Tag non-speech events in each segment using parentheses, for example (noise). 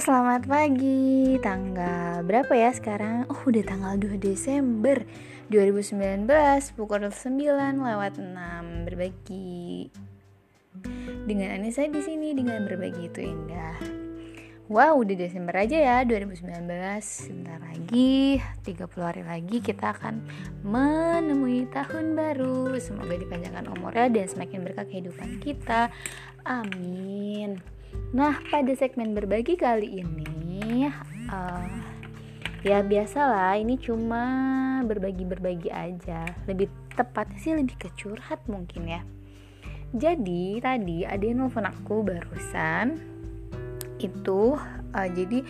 selamat pagi. Tanggal berapa ya sekarang? Oh, udah tanggal 2 Desember 2019 pukul 9 lewat 6 berbagi. Dengan Anissa di sini dengan berbagi itu indah. Wow, udah Desember aja ya 2019. Sebentar lagi, 30 hari lagi kita akan menemui tahun baru. Semoga dipanjangkan umurnya dan semakin berkah kehidupan kita. Amin. Nah, pada segmen berbagi kali ini, uh, ya biasalah, ini cuma berbagi-berbagi aja. Lebih tepatnya sih lebih ke curhat mungkin ya. Jadi tadi ada yang nelfon aku barusan. Itu uh, jadi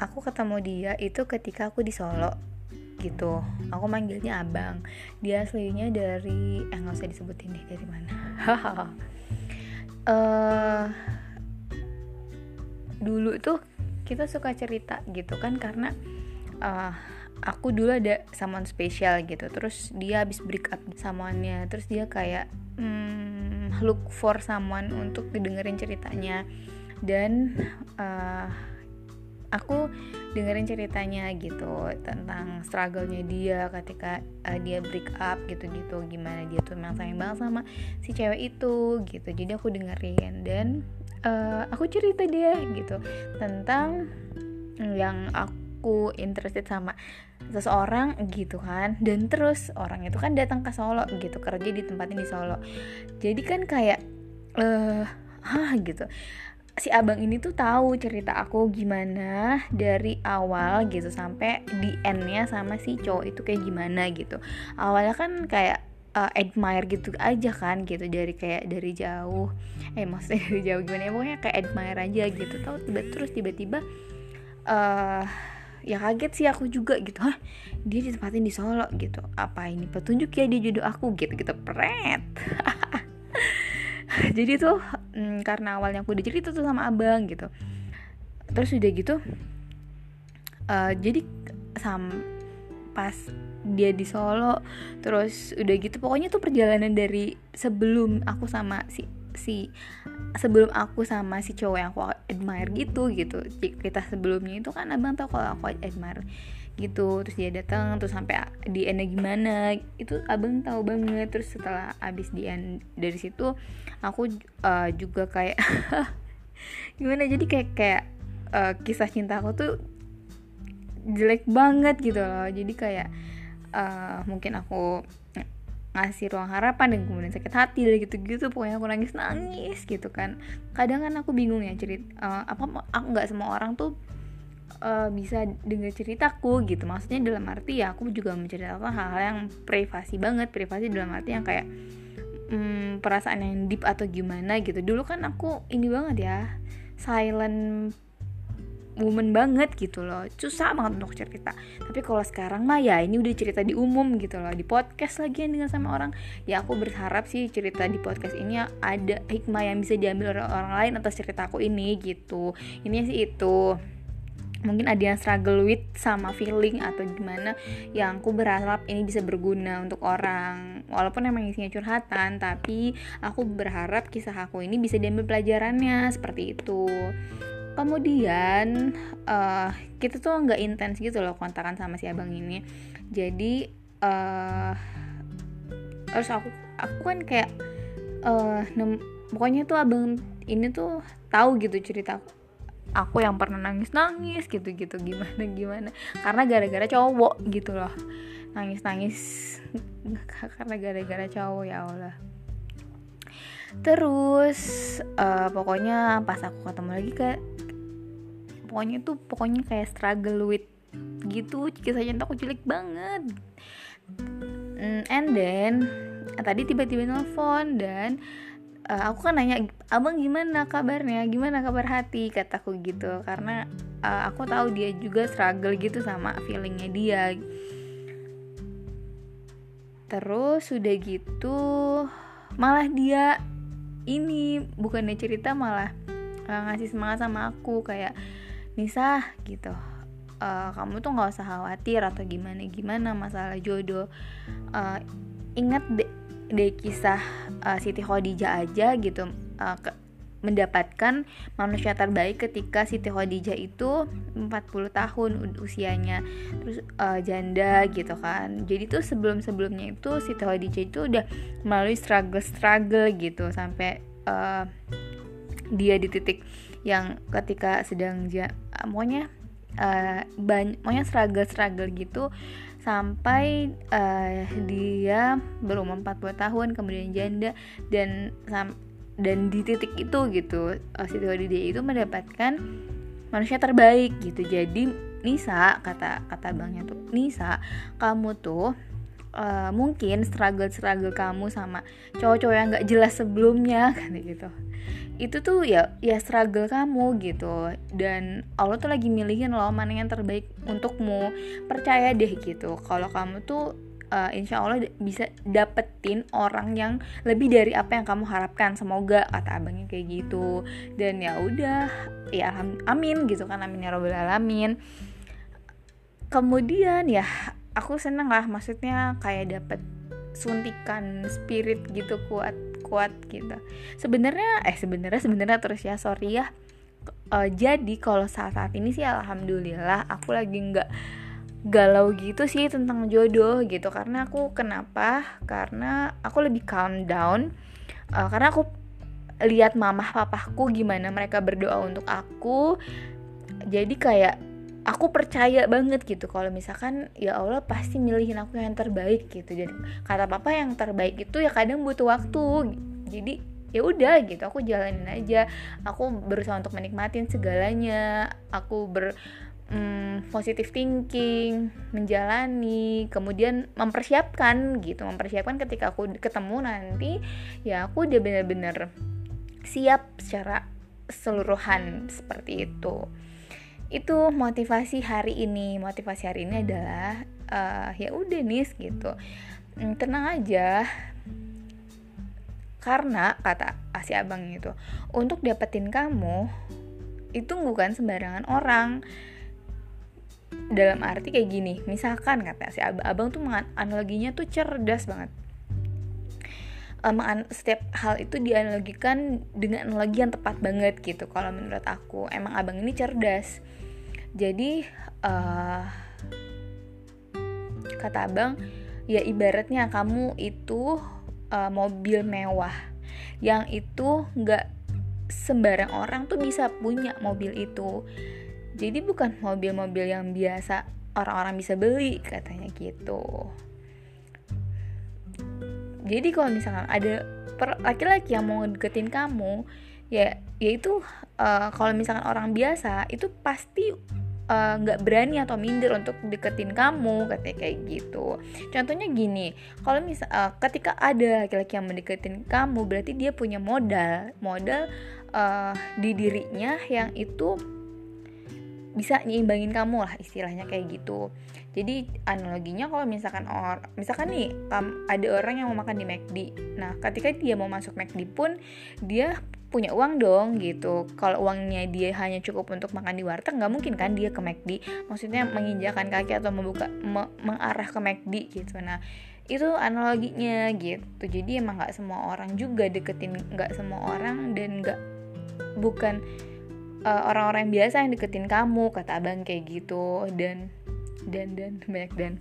aku ketemu dia itu ketika aku di Solo gitu. Aku manggilnya abang. Dia aslinya dari eh nggak usah disebutin deh dari mana. uh, (laughs) dulu tuh kita suka cerita gitu kan karena uh, aku dulu ada someone spesial gitu. Terus dia habis break up someone-nya. Terus dia kayak hmm, look for someone untuk didengerin ceritanya. Dan uh, aku dengerin ceritanya gitu tentang struggle-nya dia ketika uh, dia break up gitu-gitu. Gimana dia tuh memang sayang banget sama si cewek itu gitu. Jadi aku dengerin dan uh, aku cerita dia gitu tentang yang aku interested sama seseorang gitu kan. Dan terus orang itu kan datang ke Solo gitu kerja di tempat ini Solo. Jadi kan kayak eh uh, gitu. Si abang ini tuh tahu cerita aku gimana dari awal gitu sampai di endnya sama si cowok itu kayak gimana gitu. Awalnya kan kayak uh, admire gitu aja kan gitu. Dari kayak dari jauh. Eh maksudnya dari jauh gimana ya? Pokoknya kayak admire aja gitu. Tahu tiba terus tiba-tiba uh, ya kaget sih aku juga gitu. Hah dia ditempatin di Solo gitu. Apa ini petunjuk ya dia jodoh aku gitu gitu. Pret. (laughs) Jadi tuh mm, karena awalnya aku udah cerita tuh sama abang gitu. Terus udah gitu uh, jadi sam pas dia di Solo terus udah gitu pokoknya tuh perjalanan dari sebelum aku sama si si sebelum aku sama si cowok yang aku admire gitu gitu. Kita sebelumnya itu kan abang tau kalau aku admire gitu terus dia datang terus sampai di endnya gimana itu abang tahu banget. Terus setelah abis di end dari situ aku uh, juga kayak (laughs) gimana jadi kayak kayak uh, kisah cinta aku tuh jelek banget gitu loh. Jadi kayak uh, mungkin aku ngasih ruang harapan dan kemudian sakit hati dan gitu-gitu pokoknya aku nangis nangis gitu kan. Kadang kan aku bingung ya cerita uh, apa aku nggak semua orang tuh uh, bisa dengar ceritaku gitu. Maksudnya dalam arti ya aku juga menceritakan hal-hal yang privasi banget privasi dalam arti yang kayak um, perasaan yang deep atau gimana gitu. Dulu kan aku ini banget ya silent woman banget gitu loh. Susah banget untuk cerita. Tapi kalau sekarang mah ya ini udah cerita di umum gitu loh. Di podcast lagi yang dengan sama orang. Ya aku berharap sih cerita di podcast ini ada hikmah yang bisa diambil oleh orang lain atas ceritaku ini gitu. Ini sih itu. Mungkin ada yang struggle with sama feeling atau gimana yang aku berharap ini bisa berguna untuk orang. Walaupun emang isinya curhatan tapi aku berharap kisah aku ini bisa diambil pelajarannya seperti itu kemudian uh, kita tuh nggak intens gitu loh kontakan sama si abang ini. Jadi uh, terus aku aku kan kayak uh, pokoknya tuh abang ini tuh tahu gitu cerita aku. Yang pernah nangis nangis gitu gitu gimana gimana. Karena gara-gara cowok gitu loh. Nangis nangis (laughs) karena gara-gara cowok ya Allah. Terus uh, pokoknya pas aku ketemu lagi kayak pokoknya tuh pokoknya kayak struggle with gitu. Kisah cinta aku jelek banget. Mm, and then tadi tiba-tiba nelfon dan uh, aku kan nanya abang gimana kabarnya? Gimana kabar hati? Kataku gitu. Karena uh, aku tahu dia juga struggle gitu sama feelingnya dia. Terus sudah gitu malah dia ini bukannya cerita malah uh, ngasih semangat sama aku. Kayak Nisa gitu. Uh, kamu tuh nggak usah khawatir atau gimana gimana masalah jodoh. Uh, ingat deh deh kisah uh, Siti Khadijah aja gitu. Uh, ke, mendapatkan manusia terbaik ketika Siti Khadijah itu 40 tahun usianya. Terus uh, janda gitu kan. Jadi tuh sebelum-sebelumnya itu Siti Khadijah itu udah melalui struggle-struggle gitu sampai uh, dia di titik yang ketika sedang pokoknya uh, banyak pokoknya struggle-struggle gitu sampai uh, dia berumur 40 tahun kemudian janda dan dan di titik itu gitu uh, Siti Khadijah itu mendapatkan manusia terbaik gitu. Jadi Nisa kata kata bangnya tuh Nisa kamu tuh uh, mungkin struggle struggle kamu sama cowok-cowok yang nggak jelas sebelumnya (laughs) kan gitu itu tuh ya ya struggle kamu gitu. Dan Allah tuh lagi milihin loh mana yang terbaik untukmu. Percaya deh gitu kalau kamu tuh uh, insya Allah bisa dapetin orang yang lebih dari apa yang kamu harapkan. Semoga kata abangnya kayak gitu. Dan ya udah ya amin gitu kan amin ya robbal alamin. Kemudian ya aku seneng lah maksudnya kayak dapet suntikan spirit gitu kuat kuat gitu. Sebenarnya eh sebenarnya sebenarnya terus ya sorry ya. Uh, jadi kalau saat saat ini sih alhamdulillah aku lagi nggak galau gitu sih tentang jodoh gitu. Karena aku kenapa? Karena aku lebih calm down. Uh, karena aku lihat mamah papaku gimana mereka berdoa untuk aku. Jadi kayak aku percaya banget gitu kalau misalkan ya Allah pasti milihin aku yang terbaik gitu. Jadi kata papa yang terbaik itu ya kadang butuh waktu. Jadi ya udah gitu aku jalanin aja. Aku berusaha untuk menikmatin segalanya. Aku ber hmm, positive thinking, menjalani, kemudian mempersiapkan gitu, mempersiapkan ketika aku ketemu nanti ya aku udah bener-bener siap secara seluruhan seperti itu. Itu motivasi hari ini. Motivasi hari ini adalah uh, ya udah nih gitu. Hmm, tenang aja. Karena kata si abang itu, untuk dapetin kamu itu bukan sembarangan orang dalam arti kayak gini misalkan kata si abang, abang tuh analoginya tuh cerdas banget um, setiap hal itu dianalogikan dengan analogi yang tepat banget gitu kalau menurut aku. Emang abang ini cerdas. Jadi uh, kata abang ya ibaratnya kamu itu uh, mobil mewah. Yang itu nggak sembarang orang tuh bisa punya mobil itu. Jadi bukan mobil-mobil yang biasa orang-orang bisa beli katanya gitu jadi kalau misalkan ada laki-laki yang mau deketin kamu ya yaitu uh, kalau misalkan orang biasa itu pasti eh, nggak uh, berani atau minder untuk deketin kamu katanya kayak gitu. Contohnya gini kalau misal uh, ketika ada laki-laki yang mendeketin kamu berarti dia punya modal modal uh, di dirinya yang itu bisa nyimbangin kamu lah istilahnya kayak gitu jadi analoginya kalau misalkan or misalkan nih um, ada orang yang mau makan di McD. Nah ketika dia mau masuk McD pun dia punya uang dong gitu. Kalau uangnya dia hanya cukup untuk makan di warteg nggak mungkin kan dia ke McD. Maksudnya menginjakan kaki atau membuka me mengarah ke McD gitu. Nah itu analoginya gitu. Jadi emang nggak semua orang juga deketin nggak semua orang dan nggak bukan eh, orang-orang biasa yang deketin kamu kata abang kayak gitu. Dan dan dan banyak dan.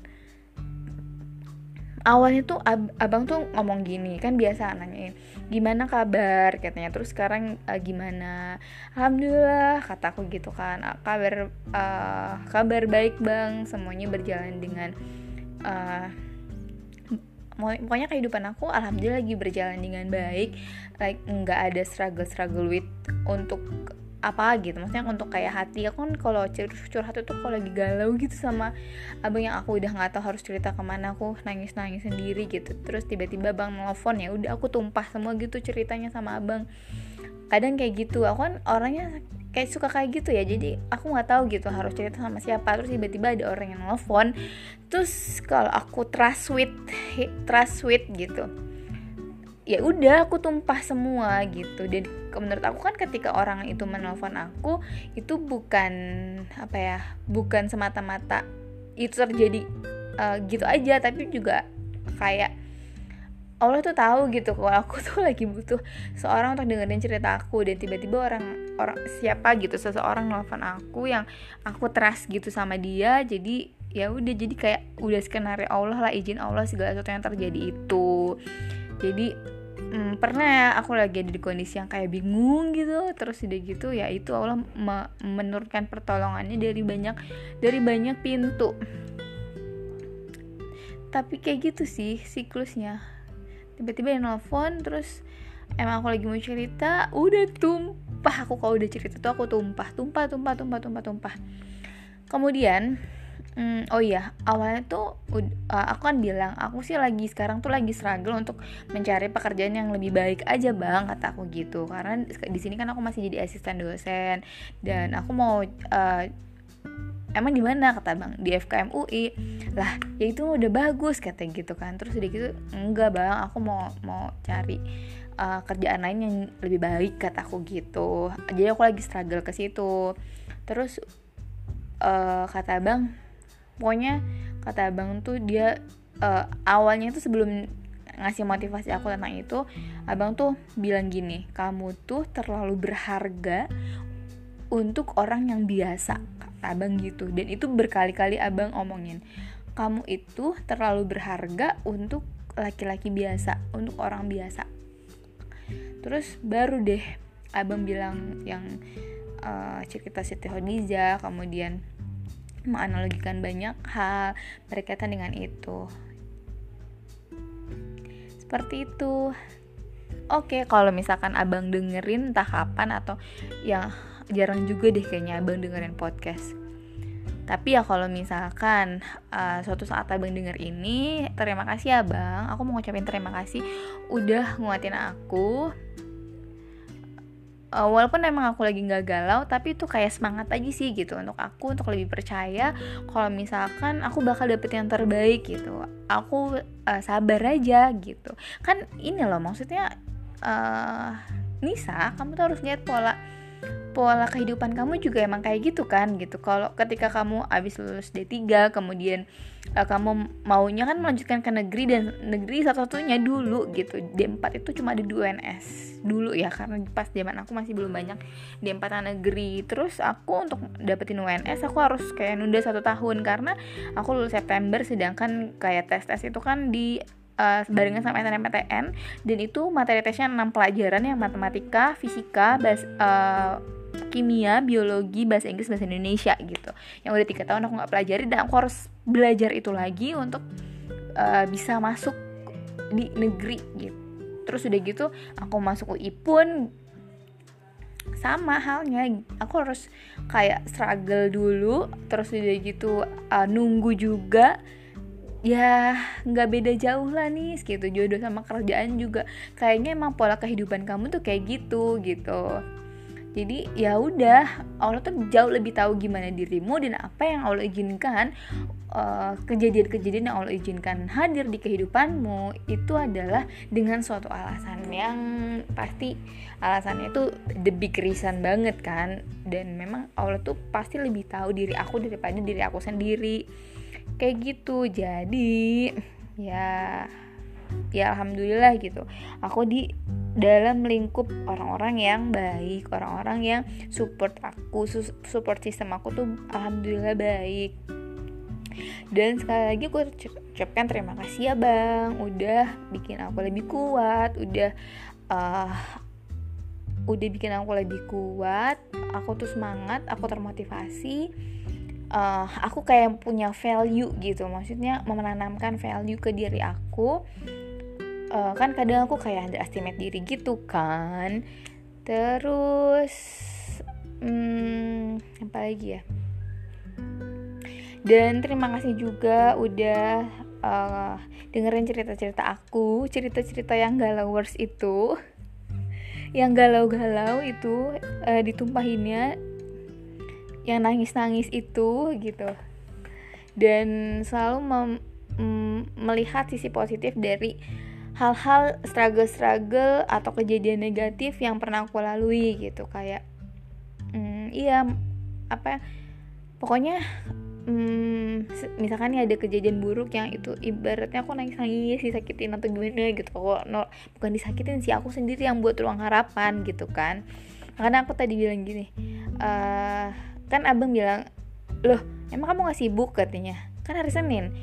Awalnya tuh ab abang tuh ngomong gini kan biasa nanyain gimana kabar? Katanya. Terus sekarang uh, gimana? Alhamdulillah kataku gitu kan. Kabar uh, kabar baik bang. Semuanya berjalan dengan uh, pokoknya kehidupan aku alhamdulillah lagi berjalan dengan baik. Like nggak ada struggle struggle with untuk apa gitu. Maksudnya untuk kayak hati aku kan kalau curhat itu kalau lagi galau gitu sama abang yang aku udah nggak tahu harus cerita ke mana aku nangis nangis sendiri gitu. Terus tiba-tiba bang nelfon ya udah aku tumpah semua gitu ceritanya sama abang. Kadang kayak gitu aku kan orangnya kayak suka kayak gitu ya. Jadi aku nggak tahu gitu harus cerita sama siapa. Terus tiba-tiba ada orang yang nelfon. Terus kalau aku trust with trust with gitu ya udah aku tumpah semua gitu. Dan menurut aku kan ketika orang itu menelpon aku itu bukan apa ya bukan semata-mata itu terjadi uh, gitu aja tapi juga kayak Allah tuh tahu gitu kalau aku tuh (laughs) lagi butuh seorang untuk dengerin cerita aku dan tiba-tiba orang orang siapa gitu seseorang nelfon aku yang aku trust gitu sama dia jadi ya udah jadi kayak udah skenario Allah lah izin Allah segala sesuatu yang terjadi itu. Jadi hmm, pernah ya aku lagi ada di kondisi yang kayak bingung gitu terus udah gitu ya itu Allah me menurunkan pertolongannya dari banyak dari banyak pintu. Tapi kayak gitu sih siklusnya. Tiba-tiba yang nelfon terus emang aku lagi mau cerita udah tumpah. Aku kalau udah cerita tuh aku tumpah tumpah tumpah tumpah tumpah tumpah. Kemudian Hmm, oh iya, awalnya tuh uh, aku kan bilang aku sih lagi sekarang tuh lagi struggle untuk mencari pekerjaan yang lebih baik aja bang kata aku gitu. Karena di sini kan aku masih jadi asisten dosen dan aku mau uh, emang di mana? kata bang di FKM UI lah ya itu udah bagus kata gitu kan. Terus udah gitu enggak bang aku mau mau cari uh, kerjaan lain yang lebih baik kata aku gitu. Jadi aku lagi struggle ke situ. Terus uh, kata bang pokoknya kata abang tuh dia uh, awalnya tuh sebelum ngasih motivasi aku tentang itu abang tuh bilang gini kamu tuh terlalu berharga untuk orang yang biasa abang gitu. Dan itu berkali-kali abang omongin kamu itu terlalu berharga untuk laki-laki biasa untuk orang biasa. Terus baru deh abang bilang yang uh, cerita Siti Khadijah kemudian menganalogikan banyak hal berkaitan dengan itu. Seperti itu. Oke kalau misalkan abang dengerin entah kapan atau ya jarang juga deh kayaknya abang dengerin podcast. Tapi ya kalau misalkan uh, suatu saat abang denger ini terima kasih ya bang. Aku mau ngucapin terima kasih. Udah nguatin aku uh, walaupun emang aku lagi nggak galau tapi itu kayak semangat aja sih gitu untuk aku untuk lebih percaya kalau misalkan aku bakal dapet yang terbaik gitu. Aku uh, sabar aja gitu. Kan ini loh maksudnya uh, Nisa kamu tuh harus lihat pola pola kehidupan kamu juga emang kayak gitu kan gitu. Kalau ketika kamu abis lulus D3 kemudian uh, kamu maunya kan melanjutkan ke negeri dan negeri satu-satunya dulu gitu. D4 itu cuma ada di UNS dulu ya karena pas zaman aku masih belum banyak D4 negeri. Terus aku untuk dapetin UNS aku harus kayak nunda satu tahun karena aku lulus September sedangkan kayak tes-tes itu kan di uh, barengan sama SNMPTN dan itu materi tesnya 6 pelajaran yang matematika, fisika, bahas, uh, kimia, biologi, bahasa Inggris, bahasa Indonesia gitu. Yang udah tiga tahun aku nggak pelajari dan aku harus belajar itu lagi untuk uh, bisa masuk di negeri gitu. Terus udah gitu aku masuk UI pun sama halnya aku harus kayak struggle dulu terus udah gitu uh, nunggu juga ya nggak beda jauh lah nih gitu jodoh sama kerjaan juga. Kayaknya emang pola kehidupan kamu tuh kayak gitu gitu. Jadi ya udah Allah tuh jauh lebih tahu gimana dirimu dan apa yang Allah izinkan. Eh, kejadian-kejadian yang Allah izinkan hadir di kehidupanmu itu adalah dengan suatu alasan. Yang pasti alasannya itu the big reason banget kan. Dan memang Allah tuh pasti lebih tahu diri aku daripada diri aku sendiri kayak gitu. Jadi ya ya alhamdulillah gitu. Aku di dalam lingkup orang-orang yang baik orang-orang yang support aku support sistem aku tuh alhamdulillah baik. Dan sekali lagi gue ucapkan terima kasih ya bang. Udah bikin aku lebih kuat udah uh, udah bikin aku lebih kuat. Aku tuh semangat aku termotivasi uh, aku kayak punya value gitu. Maksudnya menanamkan value ke diri aku. Uh, kan kadang aku kayak underestimate diri gitu kan. Terus hmm, apa lagi ya? Dan terima kasih juga udah uh, dengerin cerita-cerita aku. Cerita-cerita yang galawers itu (laughs) yang galau-galau itu uh, ditumpahinnya yang nangis-nangis itu gitu. Dan selalu mem, mm, melihat sisi positif dari hal-hal struggle-struggle atau kejadian negatif yang pernah aku lalui gitu. Kayak hmm, iya apa pokoknya hmm, misalkan nih ada kejadian buruk yang itu ibaratnya aku nangis nangis disakitin atau gimana gitu. Kok no, bukan disakitin sih aku sendiri yang buat ruang harapan gitu kan. Karena aku tadi bilang gini uh, kan abang bilang loh emang kamu gak sibuk? katanya. Kan hari senin.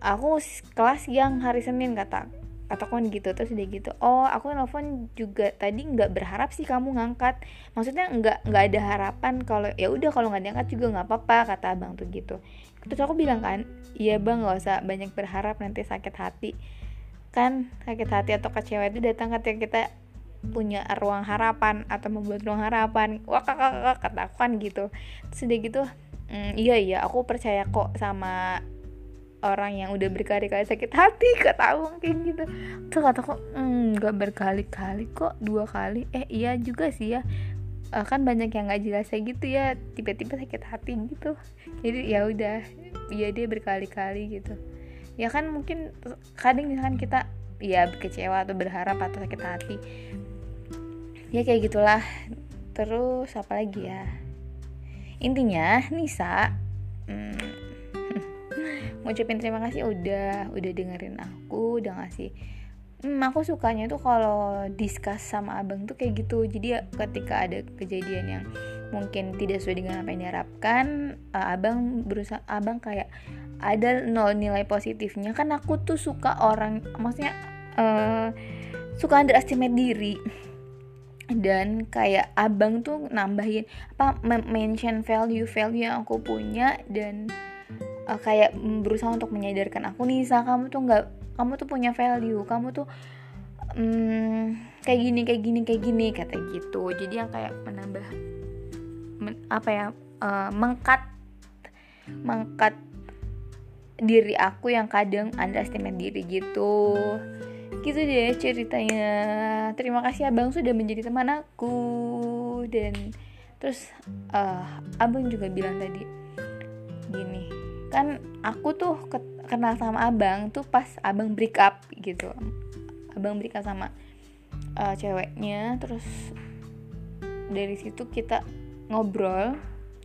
Aku kelas yang hari senin kata katakan gitu. Terus dia gitu oh aku nelfon juga tadi nggak berharap sih kamu ngangkat. Maksudnya nggak nggak ada harapan kalau ya udah kalau nggak diangkat juga nggak apa-apa kata abang tuh gitu. Terus aku bilang kan iya bang nggak usah banyak berharap nanti sakit hati. Kan sakit hati atau kecewa itu datang ketika kita punya ruang harapan atau membuat ruang harapan wah kakak kakak kata gitu. Terus dia gitu mm, iya iya aku percaya kok sama orang yang udah berkali-kali sakit hati (laughs) kata kayak gitu. Tuh kata kok hmm, nggak berkali-kali kok dua kali. Eh iya juga sih ya. Uh, kan banyak yang nggak jelas kayak gitu ya tiba-tiba sakit hati gitu. Jadi ya udah ya dia berkali-kali gitu. Ya kan mungkin kadang misalkan kita ya kecewa atau berharap atau sakit hati ya kayak gitulah. Terus apa lagi ya? Intinya Nisa hmm, (laughs) ngucapin terima kasih udah udah dengerin aku udah ngasih hmm, aku sukanya tuh kalau discuss sama abang tuh kayak gitu. Jadi ya ketika ada kejadian yang mungkin tidak sesuai dengan apa yang diharapkan uh, abang berusaha abang kayak ada nol nilai positifnya. Kan aku tuh suka orang maksudnya uh, suka underestimate diri (laughs) dan kayak abang tuh nambahin apa mention value value yang aku punya dan uh, kayak berusaha untuk menyadarkan aku Nisa kamu tuh nggak kamu tuh punya value kamu tuh um, kayak gini kayak gini kayak gini kata gitu. Jadi yang kayak menambah men, apa ya uh, mengkat mengkat diri aku yang kadang underestimate diri gitu gitu deh ceritanya. Terima kasih abang sudah menjadi teman aku. Dan terus uh, abang juga bilang tadi gini kan aku tuh kenal sama abang tuh pas abang break up gitu. Abang break up sama uh, ceweknya. Terus dari situ kita ngobrol.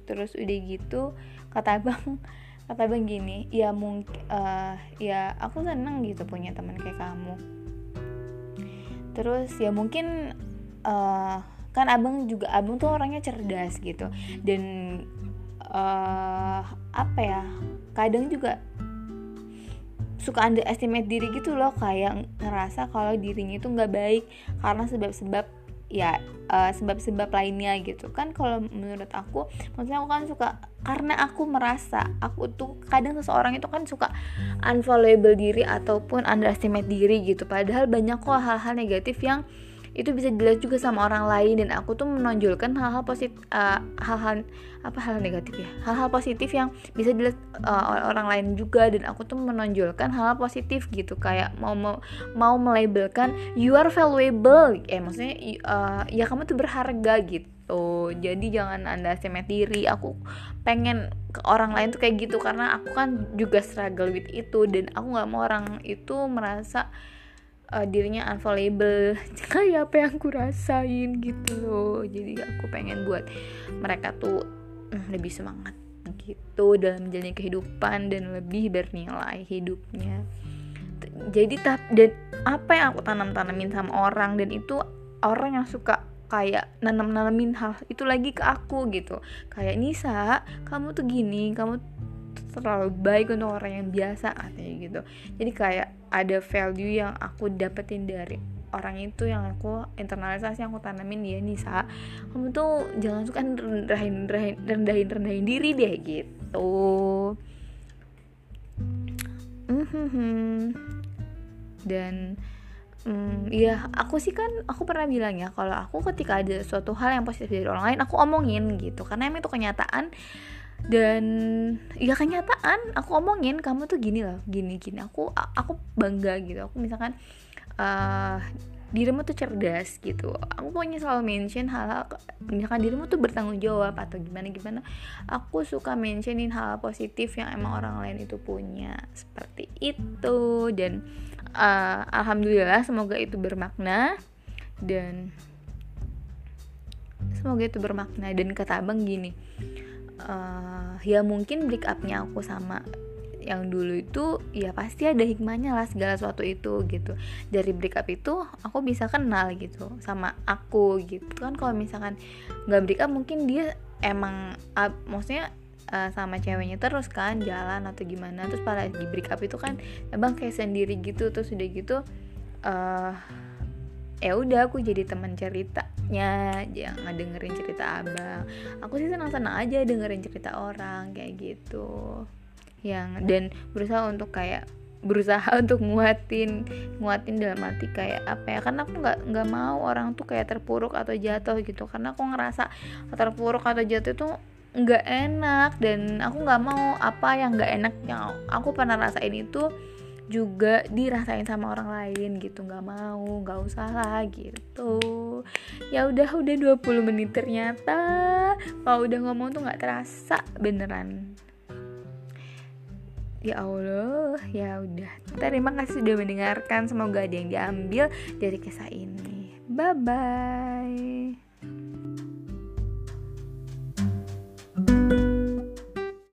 Terus udah gitu kata abang kata abang gini ya mungkin uh, ya aku seneng gitu punya teman kayak kamu terus ya mungkin uh, kan abang juga abang tuh orangnya cerdas gitu. Dan uh, apa ya kadang juga suka underestimate diri gitu loh. Kayak ngerasa kalau dirinya itu nggak baik karena sebab-sebab ya eh, sebab-sebab lainnya gitu. Kan kalau menurut aku maksudnya aku kan suka karena aku merasa aku tuh kadang seseorang itu kan suka unvaluable diri ataupun underestimate diri gitu. Padahal banyak kok hal-hal negatif yang itu bisa dilihat juga sama orang lain dan aku tuh menonjolkan hal-hal positif uh, hal-hal apa hal negatif ya? Hal-hal positif yang bisa dilihat uh, orang lain juga dan aku tuh menonjolkan hal-hal positif gitu. Kayak mau mau mau melabelkan you are valuable. Eh maksudnya uh, ya kamu tuh berharga gitu. Jadi jangan anda diri. Aku pengen ke orang lain tuh kayak gitu karena aku kan juga struggle with itu dan aku nggak mau orang itu merasa uh, dirinya unavailable (laughs) kayak apa yang aku rasain gitu loh. Jadi aku pengen buat mereka tuh mm, lebih semangat gitu dalam menjalani kehidupan dan lebih bernilai hidupnya. Jadi tap dan apa yang aku tanam tanamin sama orang dan itu orang yang suka kayak nanam nanamin hal itu lagi ke aku gitu. Kayak Nisa kamu tuh gini kamu terlalu baik untuk orang yang biasa katanya gitu. Jadi kayak ada value yang aku dapetin dari orang itu yang aku internalisasi yang aku tanamin ya Nisa. Kamu tuh jangan suka rendahin rendahin rendahin, rendahin diri deh gitu. Mm-hmm. dan Hmm, ya aku sih kan aku pernah bilang ya kalau aku ketika ada suatu hal yang positif dari orang lain aku omongin gitu. Karena emang itu kenyataan dan ya kenyataan aku omongin kamu tuh gini loh gini gini. Aku aku bangga gitu. Aku misalkan uh, dirimu tuh cerdas gitu. Aku pokoknya selalu mention hal-hal misalkan dirimu tuh bertanggung jawab atau gimana gimana. Aku suka mentionin hal, -hal positif yang emang orang lain itu punya. Seperti itu. Dan uh, alhamdulillah semoga itu bermakna. Dan semoga itu bermakna. Dan kata abang gini uh, ya mungkin break upnya aku sama yang dulu itu ya pasti ada hikmahnya lah segala sesuatu itu gitu. Dari break up itu aku bisa kenal gitu sama aku gitu. Kan kalau misalkan nggak break up mungkin dia emang uh, maksudnya uh, sama ceweknya terus kan jalan atau gimana. Terus pada di break up itu kan emang kayak sendiri gitu terus udah gitu uh, ya udah aku jadi teman ceritanya jangan dengerin cerita abang. Aku sih senang senang aja dengerin cerita orang kayak gitu. Yang dan berusaha untuk kayak berusaha (laughs) untuk nguatin nguatin dalam arti kayak apa ya karena aku nggak nggak mau orang tuh kayak terpuruk atau jatuh gitu. Karena aku ngerasa terpuruk atau jatuh itu nggak enak dan aku nggak mau apa yang nggak enak yang aku pernah rasain itu juga dirasain sama orang lain gitu nggak mau nggak usah lah gitu. Ya udah udah 20 menit ternyata kalau udah ngomong tuh nggak terasa beneran. Ya Allah ya udah. Terima kasih sudah mendengarkan semoga ada yang diambil dari kisah ini. Bye bye